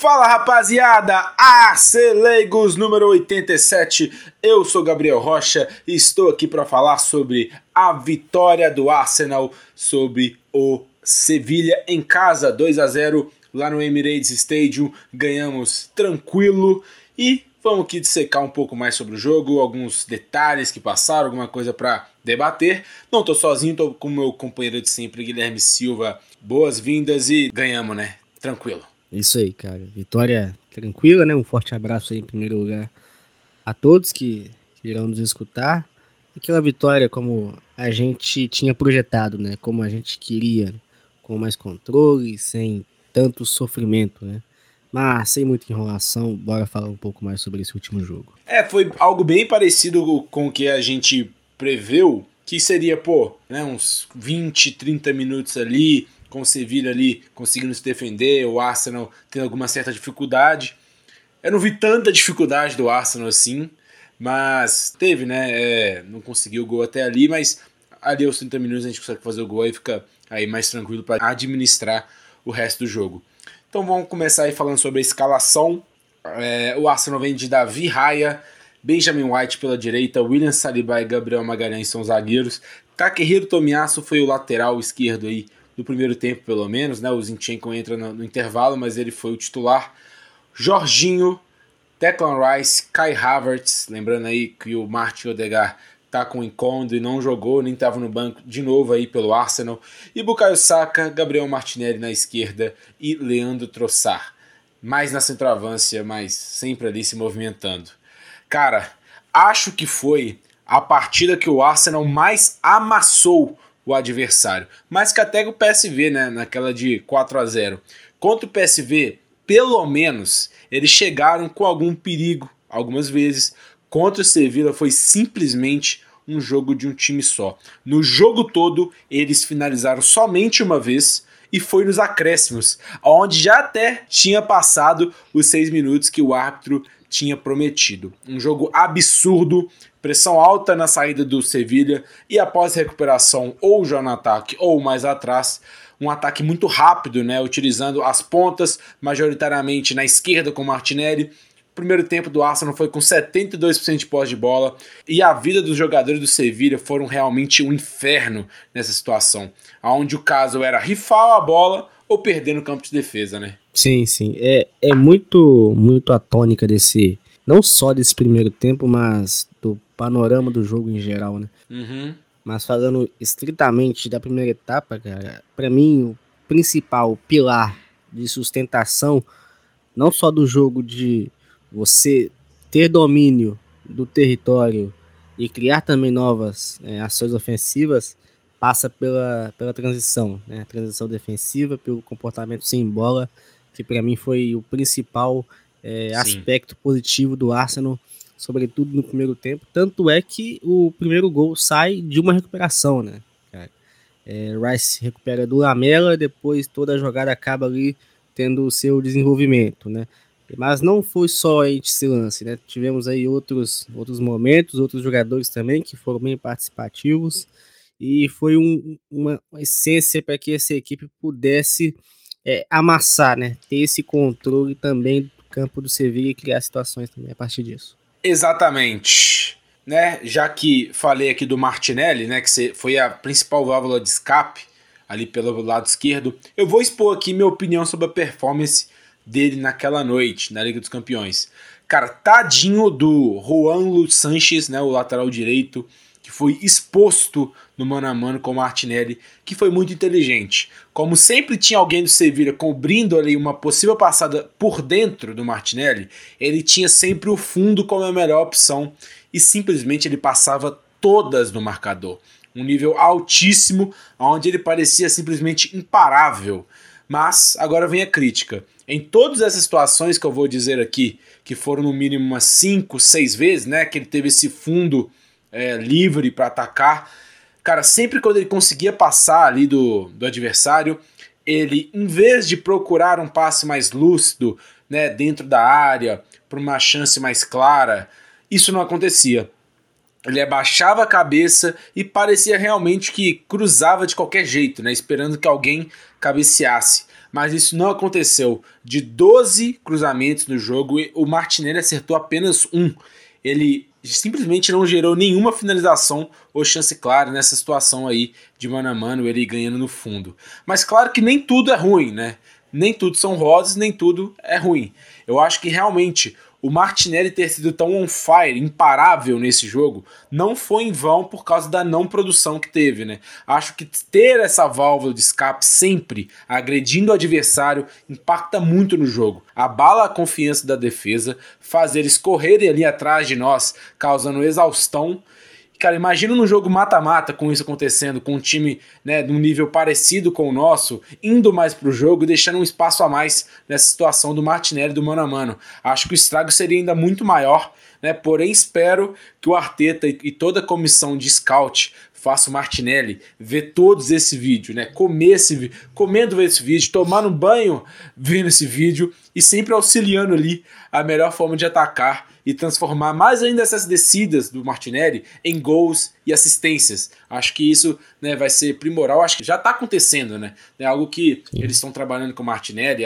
Fala rapaziada, Arceleigos número 87. Eu sou Gabriel Rocha e estou aqui para falar sobre a vitória do Arsenal sobre o Sevilha em casa, 2 a 0 lá no Emirates Stadium. Ganhamos tranquilo e vamos aqui dissecar um pouco mais sobre o jogo, alguns detalhes que passaram, alguma coisa para debater. Não tô sozinho, tô com o meu companheiro de sempre, Guilherme Silva. Boas-vindas e ganhamos, né? Tranquilo. Isso aí, cara. Vitória tranquila, né? Um forte abraço aí em primeiro lugar a todos que irão nos escutar. Aquela vitória como a gente tinha projetado, né? Como a gente queria, com mais controle, sem tanto sofrimento, né? Mas sem muita enrolação, bora falar um pouco mais sobre esse último jogo. É, foi algo bem parecido com o que a gente preveu, que seria, pô, né, uns 20, 30 minutos ali, com o Sevilla ali conseguindo se defender, o Arsenal tendo alguma certa dificuldade. Eu não vi tanta dificuldade do Arsenal assim, mas teve, né? É, não conseguiu o gol até ali, mas ali aos 30 minutos a gente consegue fazer o gol e fica aí mais tranquilo para administrar o resto do jogo. Então vamos começar aí falando sobre a escalação. É, o Arsenal vem de Davi Raya, Benjamin White pela direita, William Saliba e Gabriel Magalhães são zagueiros. Takehiro Tomiyasu foi o lateral esquerdo aí no primeiro tempo, pelo menos, né? O Zinchenko entra no, no intervalo, mas ele foi o titular. Jorginho, Declan Rice, Kai Havertz, lembrando aí que o Martin Odegaard tá com encontro e não jogou, nem estava no banco de novo aí pelo Arsenal. E Bukayo Saka, Gabriel Martinelli na esquerda e Leandro Trossard. Mais na centroavância, mas sempre ali se movimentando. Cara, acho que foi a partida que o Arsenal mais amassou o adversário. Que até o PSV, né, naquela de 4 a 0. Contra o PSV, pelo menos, eles chegaram com algum perigo algumas vezes. Contra o Sevilla foi simplesmente um jogo de um time só. No jogo todo, eles finalizaram somente uma vez e foi nos acréscimos, onde já até tinha passado os seis minutos que o árbitro tinha prometido. Um jogo absurdo, pressão alta na saída do Sevilha e após recuperação ou já no ataque ou mais atrás, um ataque muito rápido, né, utilizando as pontas majoritariamente na esquerda com Martinelli. O primeiro tempo do Arsenal foi com 72% de posse de bola e a vida dos jogadores do Sevilha foram realmente um inferno nessa situação, onde o caso era rifar a bola ou perder no campo de defesa, né? Sim, sim. É, é muito, muito a tônica desse. Não só desse primeiro tempo, mas panorama do jogo em geral, né? Uhum. Mas falando estritamente da primeira etapa, cara, para mim o principal pilar de sustentação, não só do jogo de você ter domínio do território e criar também novas é, ações ofensivas, passa pela, pela transição, né? transição defensiva, pelo comportamento sem bola, que para mim foi o principal é, aspecto positivo do Arsenal, sobretudo no primeiro tempo. Tanto é que o primeiro gol sai de uma recuperação, né? É, Rice recupera do Lamela, depois toda a jogada acaba ali tendo o seu desenvolvimento, né? Mas não foi só esse lance, né? Tivemos aí outros, outros momentos, outros jogadores também que foram bem participativos e foi um, uma, essência para que essa equipe pudesse é, amassar, né? Ter esse controle também do campo do Sevilla e criar situações também a partir disso. Exatamente. Né? Já que falei aqui do Martinelli, né? Que foi a principal válvula de escape ali pelo lado esquerdo, eu vou expor aqui minha opinião sobre a performance dele naquela noite na Liga dos Campeões. Cara, tadinho do Juan Luis Sanches, né, o lateral direito, que foi exposto no mano a mano com o Martinelli, que foi muito inteligente. Como sempre tinha alguém do Sevilla cobrindo ali uma possível passada por dentro do Martinelli, ele tinha sempre o fundo como a melhor opção e simplesmente ele passava todas no marcador. Um nível altíssimo, onde ele parecia simplesmente imparável. Mas agora vem a crítica. Em todas essas situações que eu vou dizer aqui, que foram no mínimo umas 5, 6 vezes, né, que ele teve esse fundo é, livre para atacar. Cara, sempre quando ele conseguia passar ali do, do adversário, ele, em vez de procurar um passe mais lúcido, né, dentro da área, para uma chance mais clara, isso não acontecia. Ele abaixava a cabeça e parecia realmente que cruzava de qualquer jeito, né, esperando que alguém cabeceasse. mas isso não aconteceu. De 12 cruzamentos no jogo, o Martinelli acertou apenas um. Ele simplesmente não gerou nenhuma finalização ou chance clara nessa situação aí de mano a mano, ele ganhando no fundo. Mas claro que nem tudo é ruim, né? Nem tudo são rosas, nem tudo é ruim. Eu acho que realmente o Martinelli ter sido tão on fire, imparável nesse jogo, não foi em vão por causa da não produção que teve, né? Acho que ter essa válvula de escape sempre agredindo o adversário impacta muito no jogo. Abala a confiança da defesa, faz eles correrem ali atrás de nós, causando exaustão Cara, imagina num jogo mata-mata com isso acontecendo, com um time né, de um nível parecido com o nosso, indo mais pro jogo e deixando um espaço a mais nessa situação do Martinelli do mano a mano. Acho que o estrago seria ainda muito maior, né? Porém, espero que o Arteta e toda a comissão de scout faça o Martinelli ver todos esse vídeo, né? Comer esse comendo esse vídeo, tomar um banho vendo esse vídeo e sempre auxiliando ali a melhor forma de atacar e transformar mais ainda essas descidas do Martinelli em gols e assistências. Acho que isso né, vai ser primoral. Acho que já está acontecendo, né? É algo que Sim. eles estão trabalhando com o Martinelli.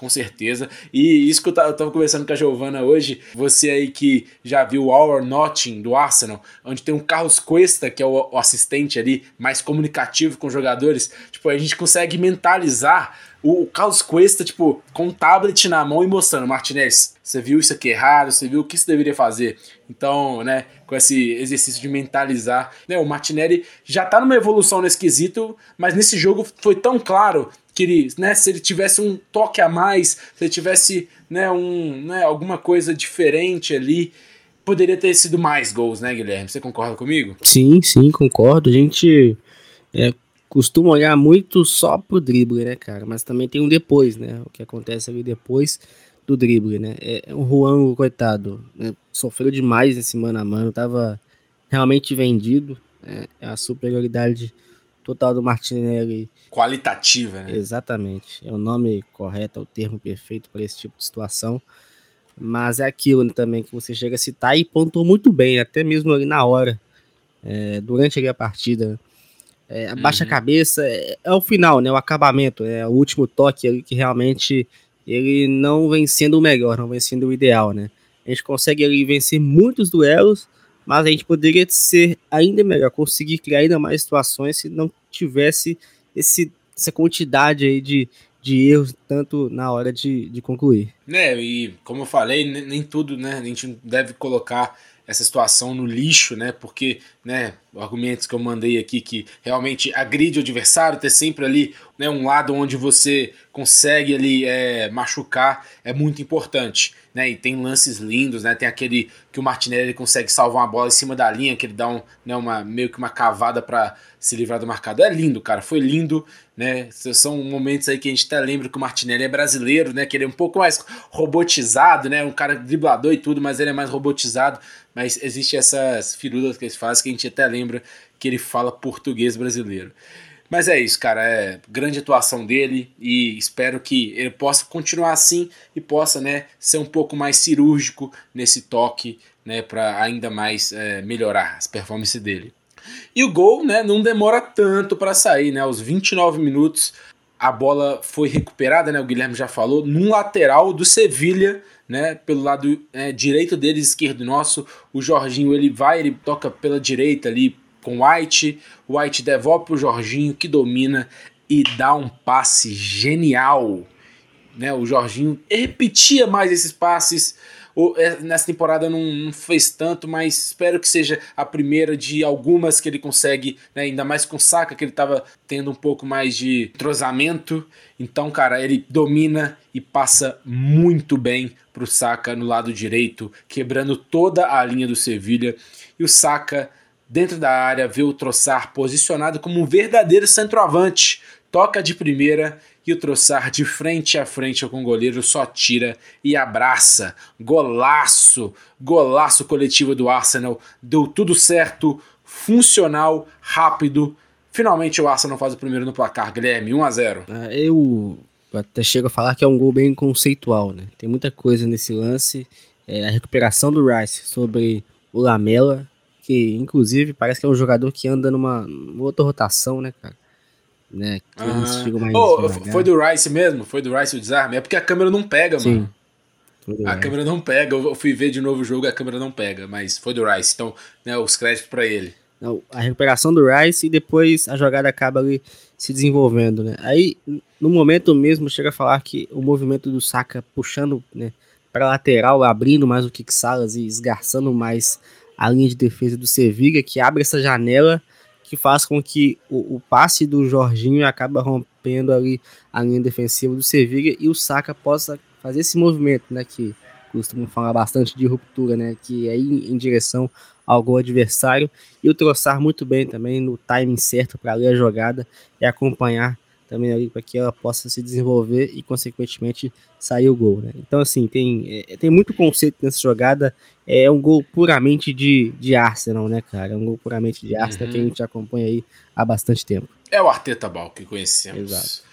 Com certeza. E isso que eu tava conversando com a Giovana hoje, você aí que já viu o Our Notting do Arsenal, onde tem um Carlos Cuesta, que é o, o assistente ali, mais comunicativo com os jogadores, tipo, a gente consegue mentalizar o Carlos Cuesta, tipo, com um tablet na mão e mostrando, Martinez, você viu isso aqui errado, você viu o que você deveria fazer. Então, né, com esse exercício de mentalizar, né, o Martinelli já tá numa evolução nesse quesito, mas nesse jogo foi tão claro que ele, né, se ele tivesse um toque a mais, se ele tivesse, né, um, né, alguma coisa diferente ali, poderia ter sido mais gols, né, Guilherme? Você concorda comigo? Sim, sim, concordo. A gente é, costuma olhar muito só pro drible, né, cara? Mas também tem um depois, né? O que acontece ali depois do drible, né? É, o Juan, coitado, né? sofreu demais nesse mano a mano, tava realmente vendido. Né? É a superioridade total do Martinelli. Qualitativa, né? Exatamente. É o nome correto, é o termo perfeito para esse tipo de situação. Mas é aquilo né, também que você chega a citar e pontuou muito bem, até mesmo ali na hora, é, durante ali a partida. É, abaixa uhum. a cabeça, é, é, o final, né? O acabamento, é o último toque ali que realmente ele não vem sendo o melhor, não vem sendo o ideal, né? A gente consegue ali vencer muitos duelos, mas a gente poderia ser ainda melhor, conseguir criar ainda mais situações se não tivesse esse, essa quantidade aí de, de erros, tanto na hora de, de concluir. Né, e como eu falei, nem, nem tudo, né? A gente deve colocar essa situação no lixo, né? Porque, né, argumentos que eu mandei aqui que realmente agride o adversário, ter sempre ali né, um lado onde você consegue ali é, machucar é muito importante. Né, e tem lances lindos, né? Tem aquele que o Martinelli consegue salvar uma bola em cima da linha, que ele dá um, né, uma, meio que uma cavada para se livrar do marcador. É lindo, cara. Foi lindo, né? São momentos aí que a gente até lembra que o Martinelli é brasileiro, né? Que ele é um pouco mais robotizado, né? Um cara driblador e tudo, mas ele é mais robotizado. Mas existe essas firulas que ele faz que a gente até lembra que ele fala português brasileiro. Mas é isso, cara. É grande atuação dele e espero que ele possa continuar assim e possa, né, ser um pouco mais cirúrgico nesse toque, né, para ainda mais é, melhorar as performances dele. E o gol, né, não demora tanto para sair, né? Aos 29 minutos a bola foi recuperada, né? O Guilherme já falou, num lateral do Sevilha, né? Pelo lado é, direito deles, esquerdo nosso. O Jorginho ele vai, ele toca pela direita ali com White. White devolve pro Jorginho que domina e dá um passe genial. Né, o Jorginho repetia mais esses passes. É, nessa temporada não, não, fez tanto, mas espero que seja a primeira de algumas que ele consegue, né, ainda mais com o que ele estava tendo um pouco mais de entrosamento. Então, cara, ele domina e passa muito bem pro Saka no lado direito, quebrando toda a linha do Sevilha. E o Saka dentro da área, vê o Troçar posicionado como um verdadeiro centroavante. Toca de primeira e o Troçar de frente a frente com o goleiro só tira e abraça. Golaço, golaço coletivo do Arsenal. Deu tudo certo, funcional, rápido. Finalmente o Arsenal faz o primeiro no placar, Guilherme, 1 a 0. Ah, eu até chego a falar que é um gol bem conceitual, né? Tem muita coisa nesse lance. É, a recuperação do Rice sobre o Lamela que inclusive parece que é um jogador que anda numa, numa outra rotação, né, cara? né? Que uhum. mais oh, foi do Rice mesmo? Foi do Rice o desarme? É porque a câmera não pega, Sim. mano. A câmera não pega. Eu fui ver de novo o jogo, a câmera não pega, mas foi do Rice. Então, né, os créditos para ele. Não, a recuperação do Rice e depois a jogada acaba ali se desenvolvendo, né? Aí, no momento mesmo, chega a falar que o movimento do Saka puxando, né, para lateral, abrindo mais o kick salas e esgarçando mais a linha de defesa do Sevilla, que abre essa janela que faz com que o, o passe do Jorginho acaba rompendo ali a linha defensiva do Sevilla e o Saka possa fazer esse movimento, né, que costumam falar bastante de ruptura, né, que é em direção ao gol adversário e o Troçar muito bem também no timing certo para ler a jogada e acompanhar também ali para que ela possa se desenvolver e consequentemente sair o gol, né? Então assim, tem, é, tem muito conceito nessa jogada, é um gol puramente de, de Arsenal, né, cara? É um gol puramente de Arsenal uhum. que a gente acompanha aí há bastante tempo. É o Arteta Ball que conhecemos. Exato.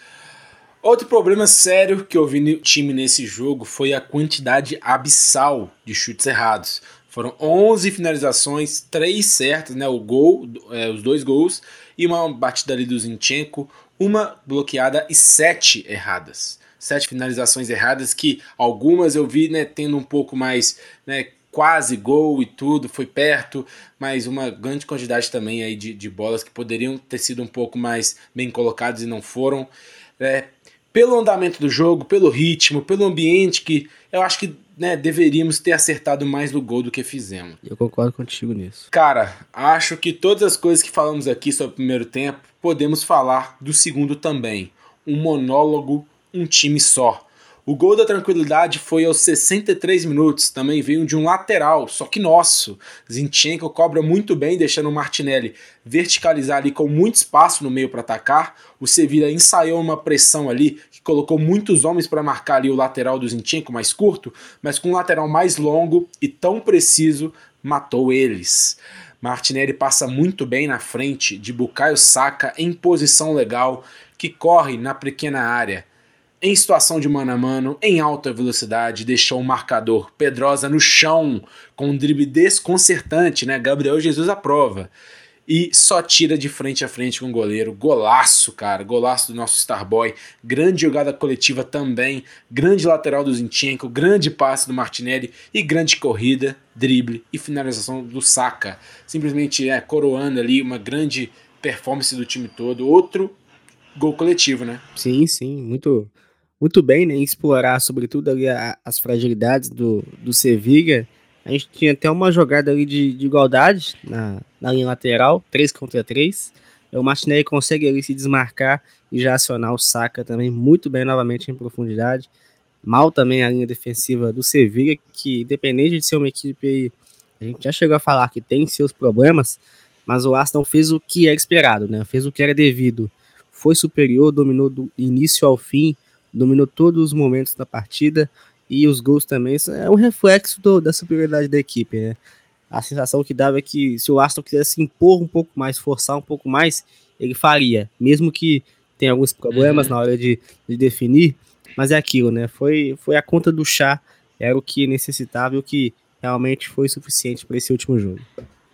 Outro problema sério que eu vi no time nesse jogo foi a quantidade abissal de chutes errados. Foram 11 finalizações, 3 certas, né? O gol, é, os dois gols e uma batida ali do Zinchenko, uma bloqueada e 7 erradas. Sete finalizações erradas que algumas eu vi né, tendo um pouco mais né, quase gol e tudo, foi perto, mas uma grande quantidade também aí de, de bolas que poderiam ter sido um pouco mais bem colocadas e não foram. É, pelo andamento do jogo, pelo ritmo, pelo ambiente que eu acho que né, deveríamos ter acertado mais no gol do que fizemos. Eu concordo contigo nisso. Cara, acho que todas as coisas que falamos aqui sobre o primeiro tempo, podemos falar do segundo também. Um monólogo, um time só. O gol da tranquilidade foi aos 63 minutos, também veio de um lateral, só que nosso. Zinchenko cobra muito bem, deixando o Martinelli verticalizar ali com muito espaço no meio para atacar. O Sevilla ensaiou uma pressão ali que colocou muitos homens para marcar ali o lateral do Zinchenko mais curto, mas com um lateral mais longo e tão preciso, matou eles. Martinelli passa muito bem na frente de Bukayo Saka em posição legal, que corre na pequena área em situação de mano a mano, em alta velocidade, deixou o marcador Pedrosa no chão, com um drible desconcertante, né? Gabriel Jesus aprova. E só tira de frente a frente com o goleiro. Golaço, cara. Golaço do nosso Starboy. Grande jogada coletiva também. Grande lateral do Zinchenko. Grande passe do Martinelli. E grande corrida, drible e finalização do Saka. Simplesmente é, coroando ali uma grande performance do time todo. Outro gol coletivo, né? Sim, sim. Muito, muito bem né, em explorar, sobretudo, ali a, as fragilidades do, do Sevilla. A gente tinha até uma jogada ali de, de igualdade na, na linha lateral, 3 contra 3. O Martinelli consegue ali se desmarcar e já acionar o Saka também muito bem novamente em profundidade. Mal também a linha defensiva do Sevilla, que independente de ser uma equipe, a gente já chegou a falar que tem seus problemas, mas o Aston fez o que era esperado, né? Fez o que era devido. Foi superior, dominou do início ao fim, dominou todos os momentos da partida e os gols também. Isso é um reflexo do, da superioridade da equipe, né? A sensação que dava é que se o Aston quisesse impor um pouco mais, forçar um pouco mais, ele faria, mesmo que tenha alguns problemas uhum. na hora de, de, definir, mas é aquilo, né? Foi, foi a conta do chá, era o que necessitava e o que realmente foi suficiente para esse último jogo.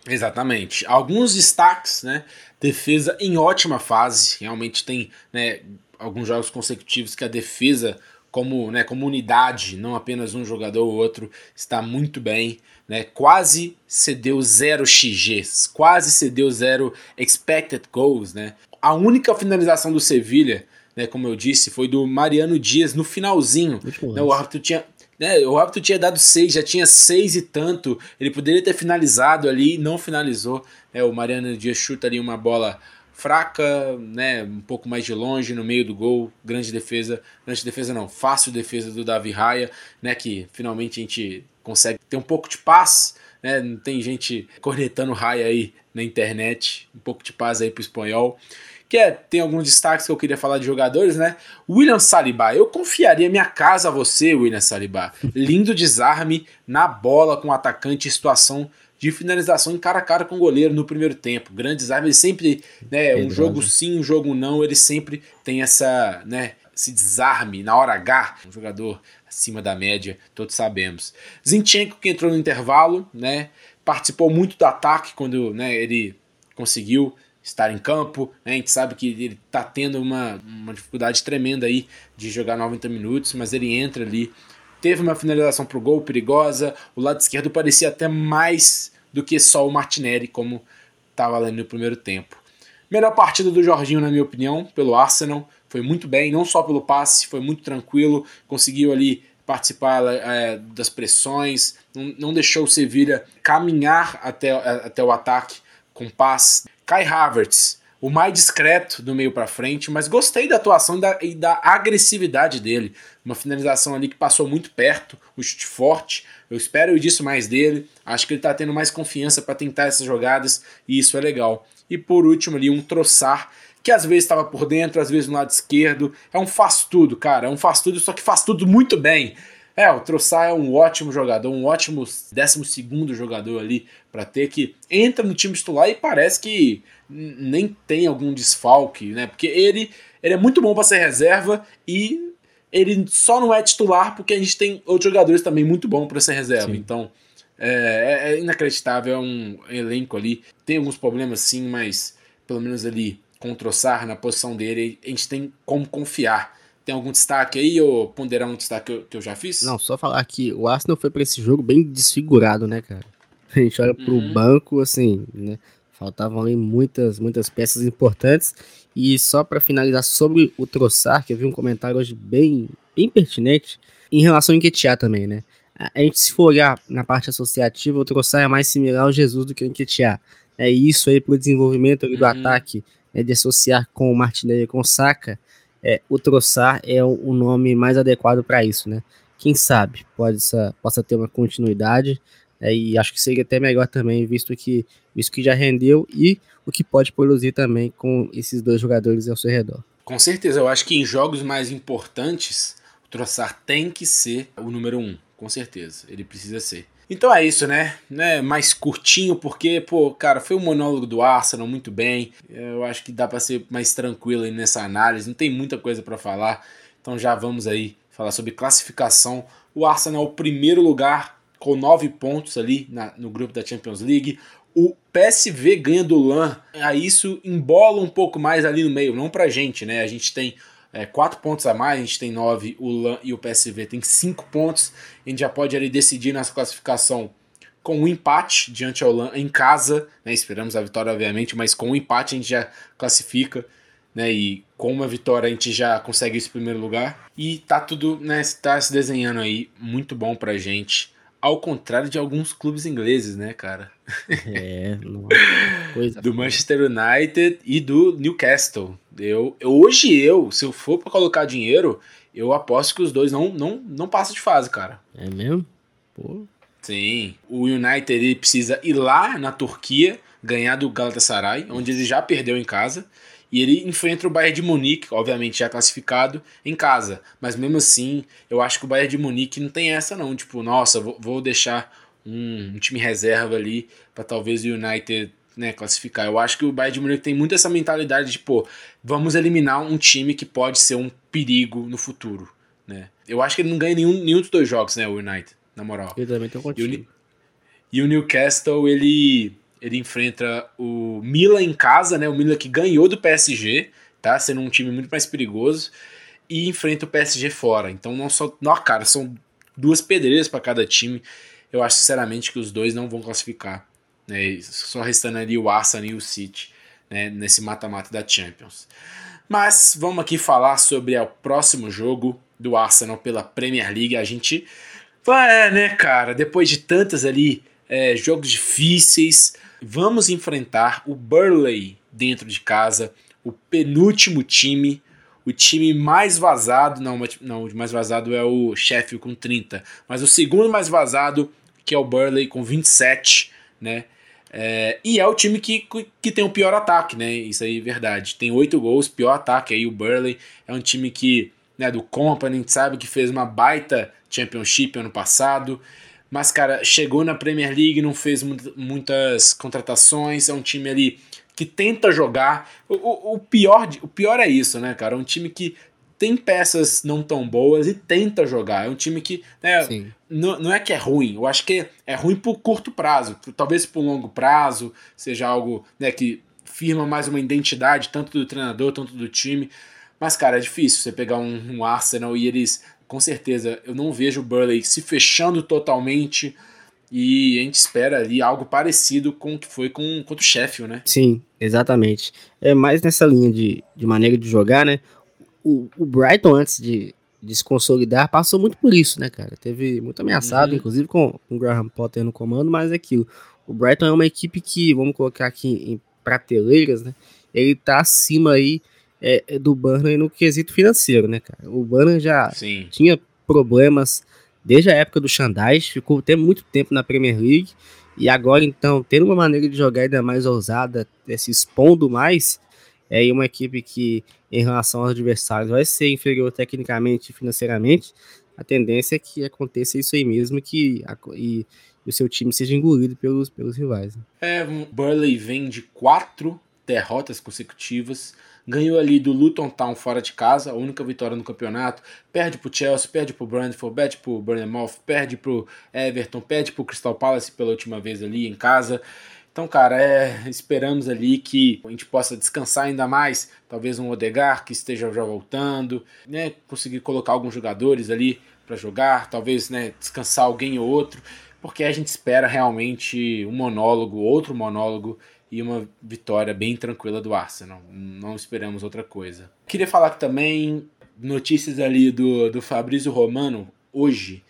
Exatamente. Alguns destaques, né? Defesa em ótima fase, realmente tem né, alguns jogos consecutivos que a defesa como, né, como unidade, não apenas um jogador ou outro, está muito bem. Né, quase cedeu zero XGs, quase cedeu zero expected goals. Né. A única finalização do Sevilha, né, como eu disse, foi do Mariano Dias no finalzinho. Né, o árbitro tinha. Né, o árbitro tinha dado seis, já tinha seis e tanto. Ele poderia ter finalizado ali, não finalizou. Né, o Mariano Dias chuta ali uma bola fraca, né, um pouco mais de longe no meio do gol, grande defesa, grande defesa não, fácil defesa do Davi Raia, né, que finalmente a gente consegue ter um pouco de paz, né, não tem gente cornetando Raia aí na internet, um pouco de paz aí pro espanhol. Que é, tem alguns destaques que eu queria falar de jogadores, né? William Saliba, eu confiaria minha casa a você, William Saliba. Lindo desarme na bola com o atacante situação de finalização em cara a cara com o goleiro no primeiro tempo. Grandes armas, sempre, né, um jogo sim, um jogo não, ele sempre tem essa, né, esse desarme na hora H, um jogador acima da média, todos sabemos. Zinchenko que entrou no intervalo, né, participou muito do ataque quando, né, ele conseguiu estar em campo. Né? A gente sabe que ele está tendo uma, uma dificuldade tremenda aí de jogar 90 minutos, mas ele entra ali. Teve uma finalização para o gol perigosa. O lado esquerdo parecia até mais do que só o Martinelli, como estava ali no primeiro tempo. Melhor partida do Jorginho, na minha opinião, pelo Arsenal. Foi muito bem, não só pelo passe, foi muito tranquilo, conseguiu ali participar é, das pressões, não, não deixou o Sevilla caminhar até, até o ataque com paz. Kai Havertz, o mais discreto do meio para frente, mas gostei da atuação e da, e da, agressividade dele. Uma finalização ali que passou muito perto, o chute forte. Eu espero disso mais dele. Acho que ele está tendo mais confiança para tentar essas jogadas e isso é legal. E por último ali um Troçar que às vezes estava por dentro, às vezes no lado esquerdo. É um faz tudo, cara. É um faz tudo, só que faz tudo muito bem. É, o Troçar é um ótimo jogador, um ótimo 12 jogador ali para ter que entra no time titular e parece que nem tem algum desfalque, né? Porque ele, ele é muito bom para ser reserva e ele só não é titular porque a gente tem outros jogadores também muito bons para ser reserva. Sim. Então é, é, inacreditável, é um elenco ali. Tem alguns problemas sim, mas pelo menos ali com o Troçar na posição dele, a gente tem como confiar. Tem algum destaque aí ou ponderar um destaque que eu, que eu já fiz? Não, só falar que o Arsenal foi para esse jogo bem desfigurado, né, cara? A gente olha pro uhum. banco, assim, né? Faltavam ali muitas, muitas peças importantes. E só para finalizar sobre o Troçar, que eu vi um comentário hoje bem, bem pertinente, em relação ao Enquetear também, né? A gente, se for olhar na parte associativa, o Troçar é mais similar ao Jesus do que o Enquetear. É isso aí pro desenvolvimento ali, do uhum. ataque é, de associar com o Martinelli com o Saka, é, o Troçar é o, o, nome mais adequado para isso, né? Quem sabe pode, possa ter uma continuidade é, e acho que seria até melhor também, visto que visto que já rendeu e o que pode produzir também com esses dois jogadores ao seu redor. Com certeza, eu acho que em jogos mais importantes, o Troçar tem que ser o número um, com certeza, ele precisa ser. Então é isso, né? né? Mais curtinho, porque, pô, cara, foi um monólogo do Arsenal muito bem. Eu acho que dá para ser mais tranquilo aí nessa análise. Não tem muita coisa para falar. Então já vamos aí falar sobre classificação. O Arsenal é o primeiro lugar com nove pontos ali na, no grupo da Champions League. O PSV ganha do LAN. Aí isso embola um pouco mais ali no meio, não pra gente, né? A gente tem é, quatro pontos a mais, a gente tem nove, o LAN e o PSV tem cinco pontos. A gente já pode ali decidir nessa classificação com um empate diante ao LAN em casa, né? Esperamos a vitória, obviamente, mas com um empate a gente já classifica, né? E com uma vitória a gente já consegue esse primeiro lugar. E tá tudo, né? Tá se desenhando aí muito bom pra gente. Ao contrário de alguns clubes ingleses, né, cara? É, coisa do Manchester United e do Newcastle. Eu, eu, hoje eu, se eu for para colocar dinheiro, eu aposto que os dois não, não, não passam de fase, cara. É mesmo? Pô. Sim. O United ele precisa ir lá na Turquia ganhar do Galatasaray, onde ele já perdeu em casa. E ele enfrenta o Bayern de Munique, obviamente já classificado, em casa. Mas mesmo assim, eu acho que o Bayern de Munique não tem essa não. Tipo, nossa, vou, vou deixar um, um, time reserva ali para talvez o United né, classificar. Eu acho que o Bayern de Munique tem muito essa mentalidade de, pô, vamos eliminar um time que pode ser um perigo no futuro. Né? Eu acho que ele não ganha nenhum, nenhum dos dois jogos, né, o United, na moral. Eu também tô contigo. E o, e o Newcastle, ele ele enfrenta o Milan em casa, né? O Milan que ganhou do PSG, tá? Sendo um time muito mais perigoso. E enfrenta o PSG fora. Então não só. Não, cara, são duas pedreiras para cada time. Eu acho sinceramente que os dois não vão classificar. Né? Só restando ali o Arsenal e o City né? nesse mata-mata da Champions. Mas vamos aqui falar sobre o próximo jogo do Arsenal pela Premier League. A gente. É, né, cara? Depois de tantas ali é, jogos difíceis, vamos enfrentar o Burley dentro de casa, o penúltimo time, o time mais vazado, não, não, o mais vazado é o Sheffield com 30, mas o segundo mais vazado, que é o Burley com 27, né? É, e é o time que, que tem o pior ataque, né? Isso aí é verdade. Tem oito gols, pior ataque aí. O Burley é um time que, né, do Company, a gente sabe que fez uma baita Championship ano passado. Mas, cara, chegou na Premier League, não fez muitas contratações, é um time ali que tenta jogar. O, o, o, pior, o pior é isso, né, cara? É um time que tem peças não tão boas e tenta jogar. É um time que né, não, não é que é ruim, eu acho que é ruim por curto prazo. Talvez por longo prazo seja algo né, que firma mais uma identidade, tanto do treinador, tanto do time. Mas, cara, é difícil você pegar um, um Arsenal e eles, com certeza, eu não vejo o Burley se fechando totalmente. E a gente espera ali algo parecido com o que foi com, contra o Sheffield, né? Sim, exatamente. É mais nessa linha de, de maneira de jogar, né? O, o Brighton, antes de, de se consolidar, passou muito por isso, né, cara? Teve muito ameaçado, uhum. inclusive com, com o Graham Potter no comando, mas é aquilo. O Brighton é uma equipe que, vamos colocar aqui em prateleiras, né? Ele tá acima aí é, é do Burnley no quesito financeiro, né, cara? O Burnley já Sim. tinha problemas desde a época do Xandais, ficou até muito tempo na Premier League, e agora então, tendo uma maneira de jogar ainda mais ousada, se expondo mais, é uma equipe que, em relação aos adversários, vai ser inferior tecnicamente e financeiramente, a tendência é que aconteça isso aí mesmo que, e, e o seu time seja engolido pelos, pelos rivais. Né? É, Burley vem de quatro derrotas consecutivas, ganhou ali do Luton Town fora de casa, a única vitória no campeonato, perde pro Chelsea, perde pro Brentford, perde pro Bournemouth, perde pro Everton, perde pro Crystal Palace pela última vez ali em casa. Então, cara, é, esperamos ali que a gente possa descansar ainda mais, talvez um Odegar que esteja já voltando, né, conseguir colocar alguns jogadores ali para jogar, talvez, né, descansar alguém ou outro. Porque a gente espera realmente um monólogo, outro monólogo e uma vitória bem tranquila do Arsenal. Não esperamos outra coisa. Queria falar também notícias ali do, do Fabrício Romano hoje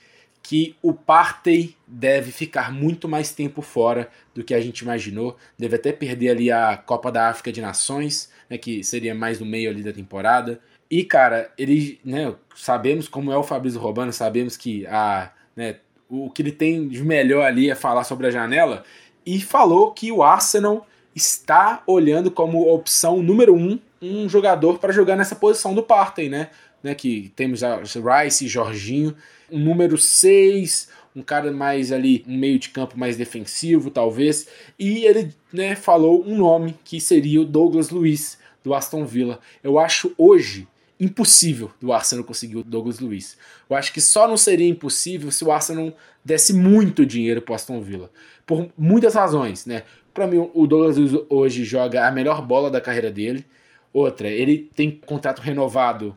que o Partey deve ficar muito mais tempo fora do que a gente imaginou. Deve até perder ali a Copa da África de Nações, né, que seria mais no meio ali da temporada. E, cara, ele, né, sabemos como é o Fabrício Romano, sabemos que a, né, o que ele tem de melhor ali é falar sobre a janela, e falou que o Arsenal está olhando como opção número um um jogador para jogar nessa posição do Partey, né? né? Que temos a Rice Jorginho, um número 6, um cara mais ali, um meio de campo mais defensivo, talvez. E ele né, falou um nome que seria o Douglas Luiz, do Aston Villa. Eu acho hoje impossível do Arsenal conseguir o Douglas Luiz. Eu acho que só não seria impossível se o Arsenal desse muito dinheiro para Aston Villa. Por muitas razões, né? Para mim, o Douglas Luiz hoje joga a melhor bola da carreira dele. Outra, ele tem contrato renovado,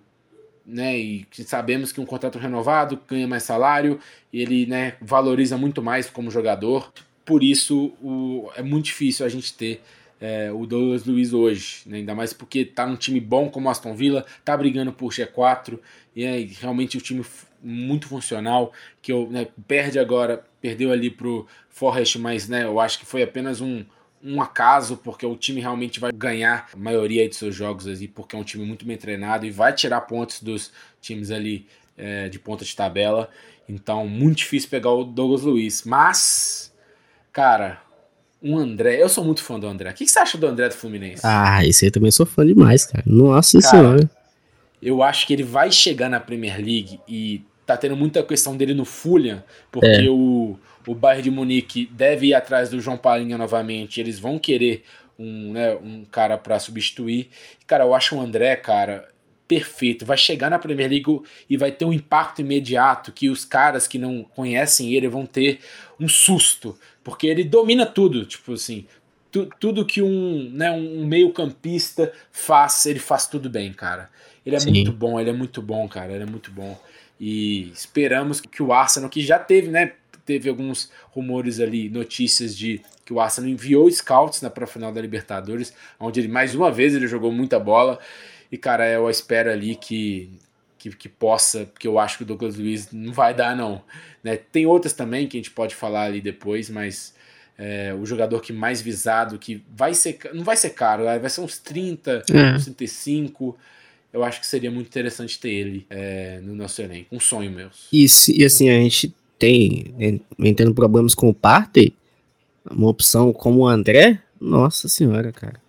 né? E sabemos que um contrato renovado ganha mais salário, ele né, valoriza muito mais como jogador. Por isso, o, é muito difícil a gente ter é, o Douglas Luiz hoje, né? ainda mais porque tá num time bom como Aston Villa, tá brigando por G4 e é realmente um time muito funcional que eu, né, perde agora, perdeu ali pro Forrest, mas né, eu acho que foi apenas um, um acaso, porque o time realmente vai ganhar a maioria de seus jogos ali, porque é um time muito bem treinado e vai tirar pontos dos times ali é, de ponta de tabela. Então, muito difícil pegar o Douglas Luiz. Mas, cara, um André. Eu sou muito fã do André. O que você acha do André do Fluminense? Ah, esse aí também sou fã demais, cara. Nossa cara, senhora. Eu acho que ele vai chegar na Premier League e tá tendo muita questão dele no Fulham, porque é. o, o Bayern de Munique deve ir atrás do João Palinha novamente. Eles vão querer um, né, um cara para substituir. Cara, eu acho o André, cara, perfeito. Vai chegar na Premier League e vai ter um impacto imediato que os caras que não conhecem ele vão ter um susto. Porque ele domina tudo, tipo assim, tu, tudo que um, né, um meio campista faz, ele faz tudo bem, cara. Ele é Sim. muito bom, ele é muito bom, cara, ele é muito bom. E esperamos que o Arsenal, que já teve, né, teve alguns rumores ali, notícias de que o Arsenal enviou scouts na né, final da Libertadores, onde ele mais uma vez ele jogou muita bola. E cara, eu espero ali que que, que possa, porque eu acho que o Douglas Luiz não vai dar, não. Né? Tem outras também que a gente pode falar ali depois, mas é, o jogador que mais visado, que vai ser. Não vai ser caro, vai ser uns 30, é. uns 35. Eu acho que seria muito interessante ter ele é, no nosso elenco. Um sonho meu. Isso, e assim, a gente tem, né, tendo problemas com o Partey, uma opção como o André, nossa senhora, cara.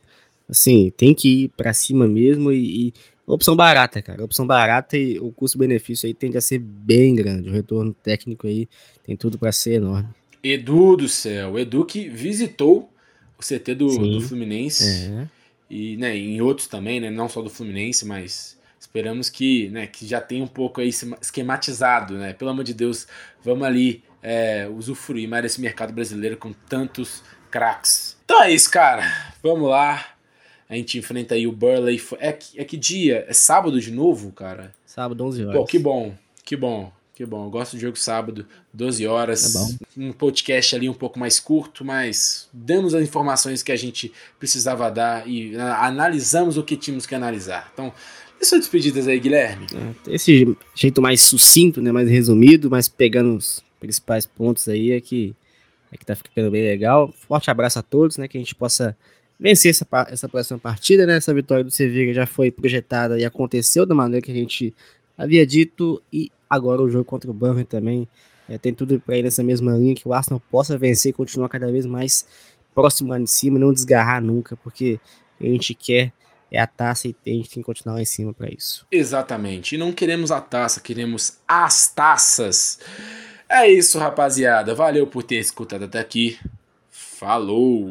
Assim, tem que ir para cima mesmo e, e Opção barata, cara. Opção barata e o custo-benefício aí tende a ser bem grande. O retorno técnico aí tem tudo para ser enorme. Edu do céu. Edu que visitou o CT do, do Fluminense. É. E né, em outros também, né? Não só do Fluminense, mas esperamos que, né, que já tenha um pouco aí esquematizado, né? Pelo amor de Deus, vamos ali é, usufruir mais desse mercado brasileiro com tantos craques. Então é isso, cara. Vamos lá A gente enfrenta aí o Burley. É, é que dia? É sábado de novo, cara? Sábado, 11 horas. Pô, que bom, que bom. Que bom, eu gosto do jogo sábado, 12 horas. É. Um podcast ali um pouco mais curto, mas damos as informações que a gente precisava dar e ah, analisamos o que tínhamos que analisar. Então, e suas despedidas aí, Guilherme? É, esse jeito mais sucinto, né, mais resumido, mas pegando os principais pontos aí é que, é que tá ficando bem legal. Forte abraço a todos, né, que a gente possa vencer essa, essa próxima partida, né? Essa vitória do Sevilla já foi projetada e aconteceu da maneira que a gente havia dito e agora o jogo contra o Burnley também é, tem tudo para ir nessa mesma linha que o Arsenal possa vencer e continuar cada vez mais próximo lá de cima, não desgarrar nunca, porque a gente quer é a taça e tem que continuar lá em cima para isso. Exatamente. E não queremos a taça, queremos as taças. É isso, rapaziada. Valeu por ter escutado até aqui. Falou!